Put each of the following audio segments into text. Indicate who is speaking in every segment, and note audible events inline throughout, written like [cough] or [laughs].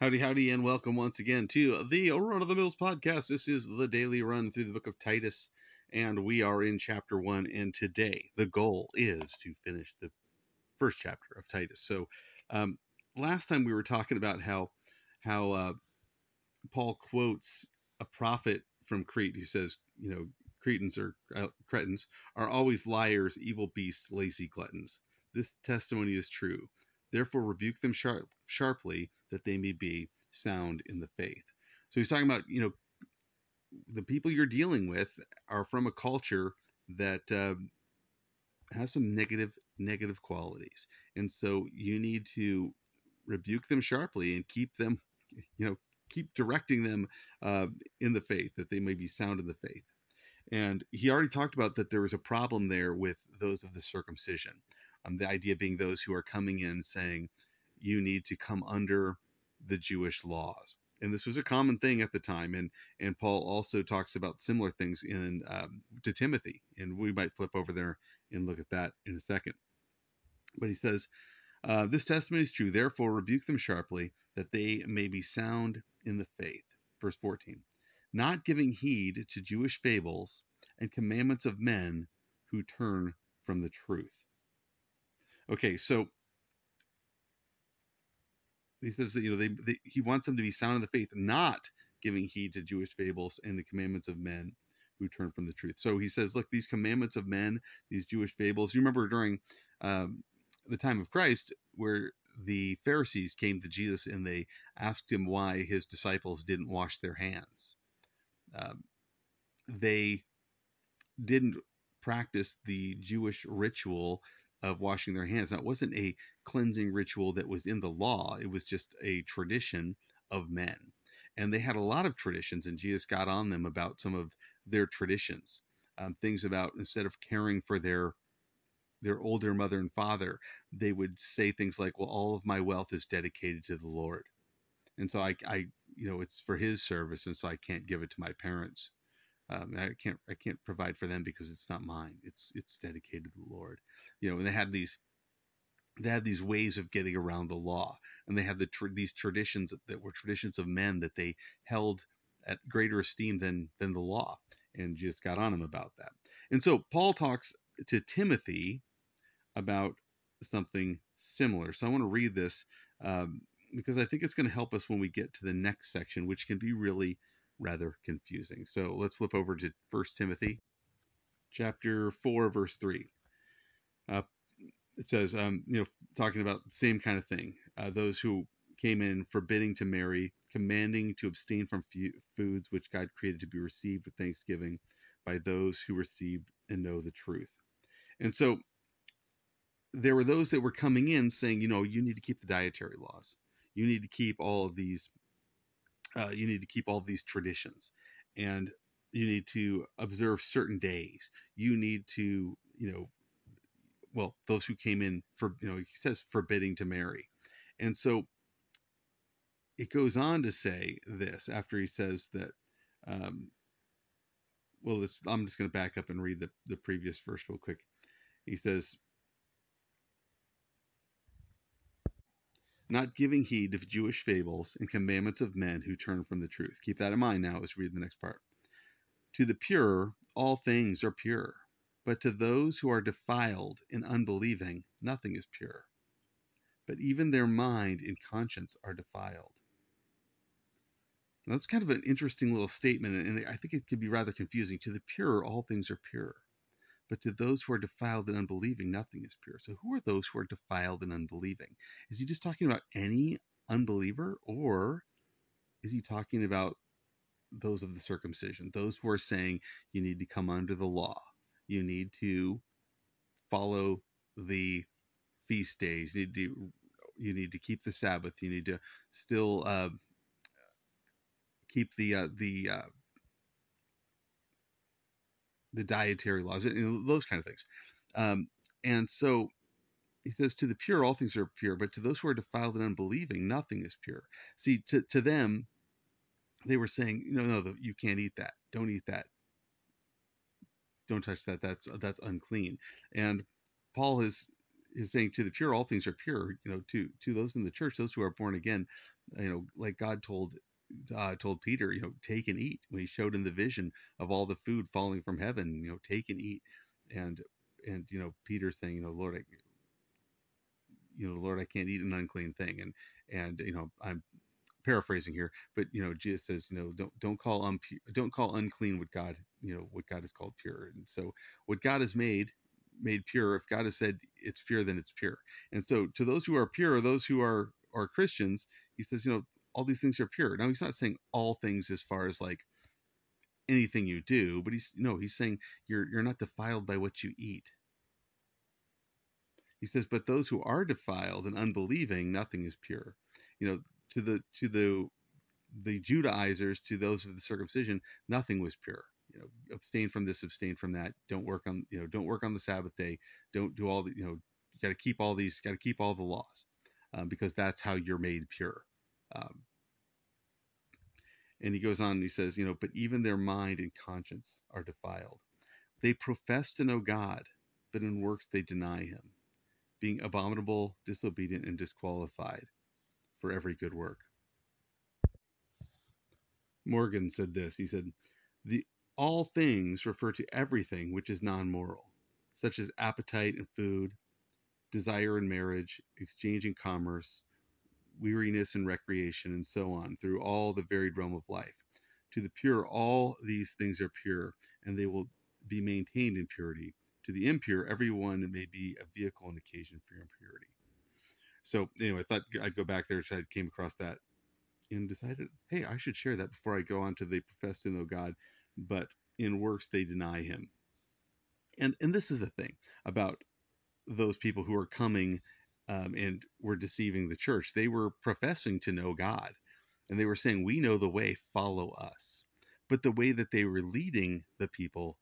Speaker 1: Howdy, howdy, and welcome once again to the Run of the Mills podcast. This is the daily run through the book of Titus, and we are in chapter one. And today, the goal is to finish the first chapter of Titus. So, um, last time we were talking about how how uh, Paul quotes a prophet from Crete who says, you know, Cretans or uh, Cretans are always liars, evil beasts, lazy gluttons. This testimony is true. Therefore, rebuke them sharp, sharply, that they may be sound in the faith. So he's talking about, you know, the people you're dealing with are from a culture that uh, has some negative negative qualities, and so you need to rebuke them sharply and keep them, [laughs] you know, keep directing them uh, in the faith that they may be sound in the faith. And he already talked about that there was a problem there with those of the circumcision. Um, the idea being those who are coming in saying, you need to come under the Jewish laws. And this was a common thing at the time. And, and Paul also talks about similar things in um, to Timothy. And we might flip over there and look at that in a second. But he says, uh, This testimony is true. Therefore, rebuke them sharply, that they may be sound in the faith. Verse 14. Not giving heed to Jewish fables and commandments of men who turn from the truth. Okay, so he says that you know they, they, he wants them to be sound in the faith, not giving heed to Jewish fables and the commandments of men who turn from the truth. So he says, look, these commandments of men, these Jewish fables. You remember during um, the time of Christ, where the Pharisees came to Jesus and they asked him why his disciples didn't wash their hands. Um, they didn't practice the Jewish ritual of washing their hands. Now, it wasn't a cleansing ritual that was in the law, it was just a tradition of men. And they had a lot of traditions, and Jesus got on them about some of their traditions. Um, things about instead of caring for their their older mother and father, they would say things like, "Well, all of my wealth is dedicated to the Lord, and so I, I you know, it's for His service, and so I can't give it to my parents." Um, I can't I can't provide for them because it's not mine. It's it's dedicated to the Lord. You know, and they had these they had these ways of getting around the law, and they had the these traditions that were traditions of men that they held at greater esteem than than the law, and just got on them about that. And so Paul talks to Timothy about something similar. So I want to read this um, because I think it's going to help us when we get to the next section, which can be really rather confusing. So let's flip over to 1 Timothy chapter 4, verse 3. Uh, it says, um, you know, talking about the same kind of thing. Uh, those who came in forbidding to marry, commanding to abstain from f- foods which God created to be received with thanksgiving by those who received and know the truth. And so there were those that were coming in saying, you know, you need to keep the dietary laws. You need to keep all of these uh, you need to keep all these traditions and you need to observe certain days. You need to you know well those who came in for you know he says forbidding to marry. And so it goes on to say this after he says that um, well i'm just going to back up and read the, the previous verse real quick. He says not giving heed to Jewish fables and commandments of men who turn from the truth. Keep that in mind now as we read the next part. To the pure, all things are pure, but to those who are defiled and unbelieving, nothing is pure. But even their mind and conscience are defiled. Now, that's kind of an interesting little statement, and I think it could be rather confusing. To the pure, all things are pure. But to those who are defiled and unbelieving, nothing is pure. So who are those who are defiled and unbelieving? Is he just talking about any unbeliever, or is he talking about those of the circumcision, those who are saying you need to come under the law, you need to follow the feast days, you need to you need to keep the Sabbath, you need to still uh, keep the uh, the uh, the dietary laws, you know, those kind of things. Um, and so he says, To the pure, all things are pure, but to those who are defiled and unbelieving, nothing is pure. See, to, to them, they were saying, No, no, you can't eat that. Don't eat that. Don't touch that. That's that's unclean. And Paul is is saying to the pure, all things are pure. You know, to to those in the church, those who are born again, you know, like God told uh, told Peter, you know, take and eat when he showed him the vision of all the food falling from heaven. You know, take and eat, and and you know, Peter saying, you know, Lord, I, you know, Lord, I can't eat an unclean thing, and and you know, I'm paraphrasing here, but you know, Jesus says, you know, don't don't call unpu- don't call unclean what God, you know, what God has called pure. And so, what God has made made pure. If God has said it's pure, then it's pure. And so, to those who are pure, those who are are Christians, He says, you know, all these things are pure. Now, He's not saying all things as far as like anything you do, but He's no, He's saying you're you're not defiled by what you eat. He says, but those who are defiled and unbelieving, nothing is pure. You know, to the to the the Judaizers, to those of the circumcision, nothing was pure. You know, abstain from this, abstain from that. Don't work on you know, don't work on the Sabbath day. Don't do all the you know, you got to keep all these, got to keep all the laws, um, because that's how you're made pure. Um, and he goes on and he says, you know, but even their mind and conscience are defiled. They profess to know God, but in works they deny him, being abominable, disobedient, and disqualified for every good work. Morgan said this. He said, "The all things refer to everything which is non-moral, such as appetite and food, desire and marriage, exchange and commerce, weariness and recreation, and so on, through all the varied realm of life. To the pure, all these things are pure, and they will be maintained in purity. To the impure, every one may be a vehicle and occasion for impurity." So anyway, I thought I'd go back there, so I came across that and decided, hey, I should share that before I go on to they profess to know God, but in works they deny Him. And and this is the thing about those people who are coming um, and were deceiving the church. They were professing to know God, and they were saying, "We know the way, follow us." But the way that they were leading the people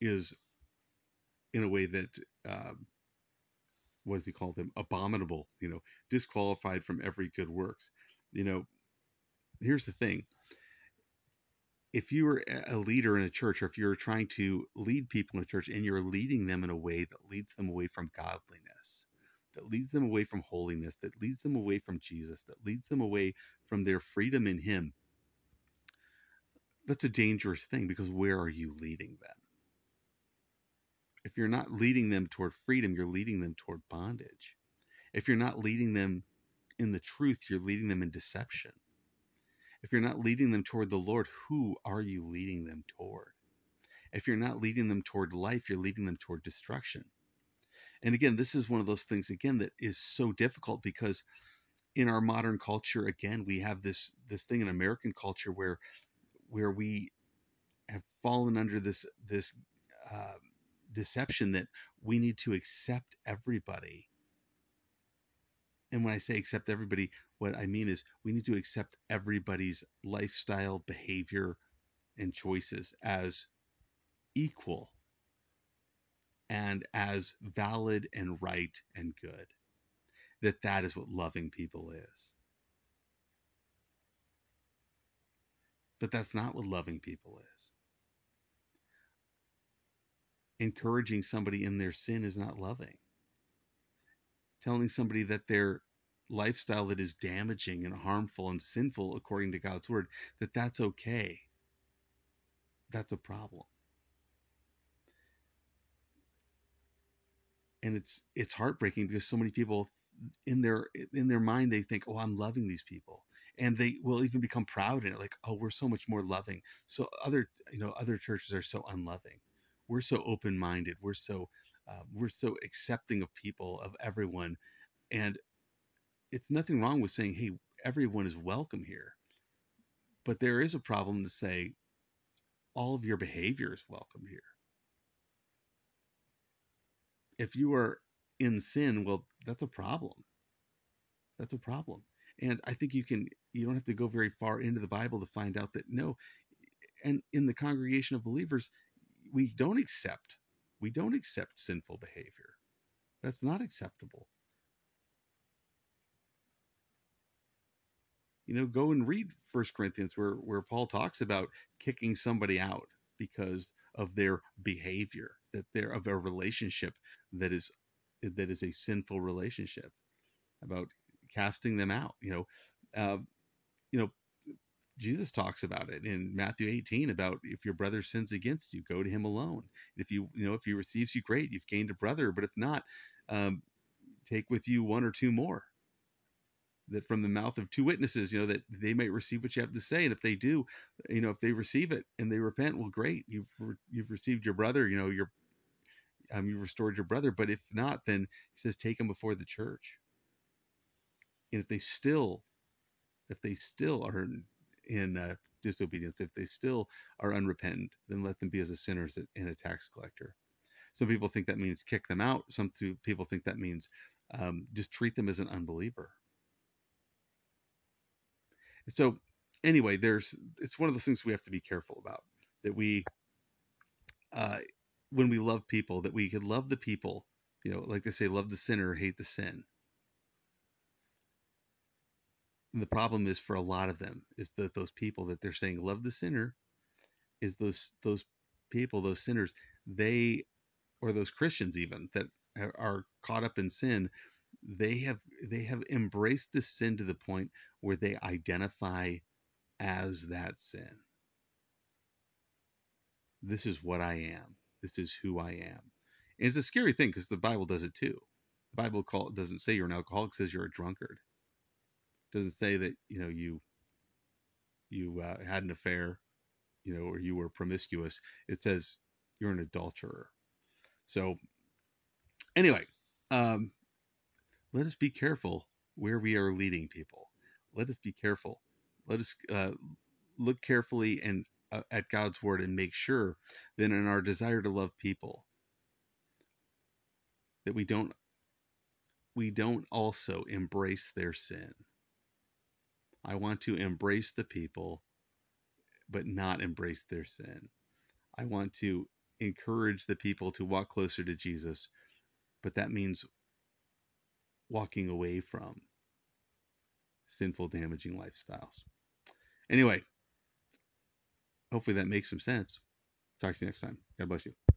Speaker 1: is in a way that um, what does he call them? Abominable, you know, disqualified from every good works. You know, here's the thing. If you are a leader in a church, or if you're trying to lead people in a church and you're leading them in a way that leads them away from godliness, that leads them away from holiness, that leads them away from Jesus, that leads them away from their freedom in Him, that's a dangerous thing because where are you leading them? If you're not leading them toward freedom, you're leading them toward bondage. If you're not leading them in the truth, you're leading them in deception. If you're not leading them toward the Lord, who are you leading them toward? If you're not leading them toward life, you're leading them toward destruction. And again, this is one of those things again that is so difficult because in our modern culture, again, we have this this thing in American culture where where we have fallen under this this uh, deception that we need to accept everybody. And when I say accept everybody, what I mean is we need to accept everybody's lifestyle, behavior, and choices as equal and as valid and right and good. That that is what loving people is. But that's not what loving people is. Encouraging somebody in their sin is not loving. Telling somebody that their lifestyle that is damaging and harmful and sinful according to God's word that that's okay. That's a problem. And it's it's heartbreaking because so many people in their in their mind they think, "Oh, I'm loving these people." And they will even become proud in it like, "Oh, we're so much more loving." So other, you know, other churches are so unloving. We're so open-minded. We're so uh, we're so accepting of people, of everyone. And it's nothing wrong with saying, hey, everyone is welcome here. But there is a problem to say all of your behavior is welcome here. If you are in sin, well, that's a problem. That's a problem. And I think you can, you don't have to go very far into the Bible to find out that no, and in the congregation of believers, we don't accept, we don't accept sinful behavior. That's not acceptable. you know, go and read First Corinthians where where Paul talks about kicking somebody out because of their behavior, that they're of a relationship that is that is a sinful relationship, about casting them out. You know, uh, you know, Jesus talks about it in Matthew 18 about if your brother sins against you, go to him alone. If you, you know, if he receives you, great, you've gained a brother. But if not, um, take with you one or two more. That from the mouth of two witnesses, you know, that they might receive what you have to say. And if they do, you know, if they receive it and they repent, well, great, you've you've received your brother. You know, you're um, you restored your brother. But if not, then he says take him before the church. And if they still, if they still are in uh, disobedience, if they still are unrepentant, then let them be as a sinner and a tax collector. Some people think that means kick them out. Some people think that means um, just treat them as an unbeliever. So anyway, there's it's one of those things we have to be careful about that we uh, when we love people that we could love the people, you know, like they say, love the sinner, hate the sin. And the problem is for a lot of them is that those people that they're saying love the sinner is those those people, those sinners, they or those Christians even that are caught up in sin, they have they have embraced the sin to the point where they identify as that sin. This is what I am. This is who I am. And it's a scary thing because the Bible does it too. The Bible call, doesn't say you're an alcoholic; says you're a drunkard doesn't say that you know you you uh, had an affair, you know, or you were promiscuous. It says you're an adulterer. So anyway, um, let us be careful where we are leading people. Let us be careful. Let us uh, look carefully and at God's word and make sure that in our desire to love people that we don't we don't also embrace their sin. I want to embrace the people, but not embrace their sin. I want to encourage the people to walk closer to Jesus, but that means walking away from sinful, damaging lifestyles. Anyway, hopefully that makes some sense. Talk to you next time. God bless you.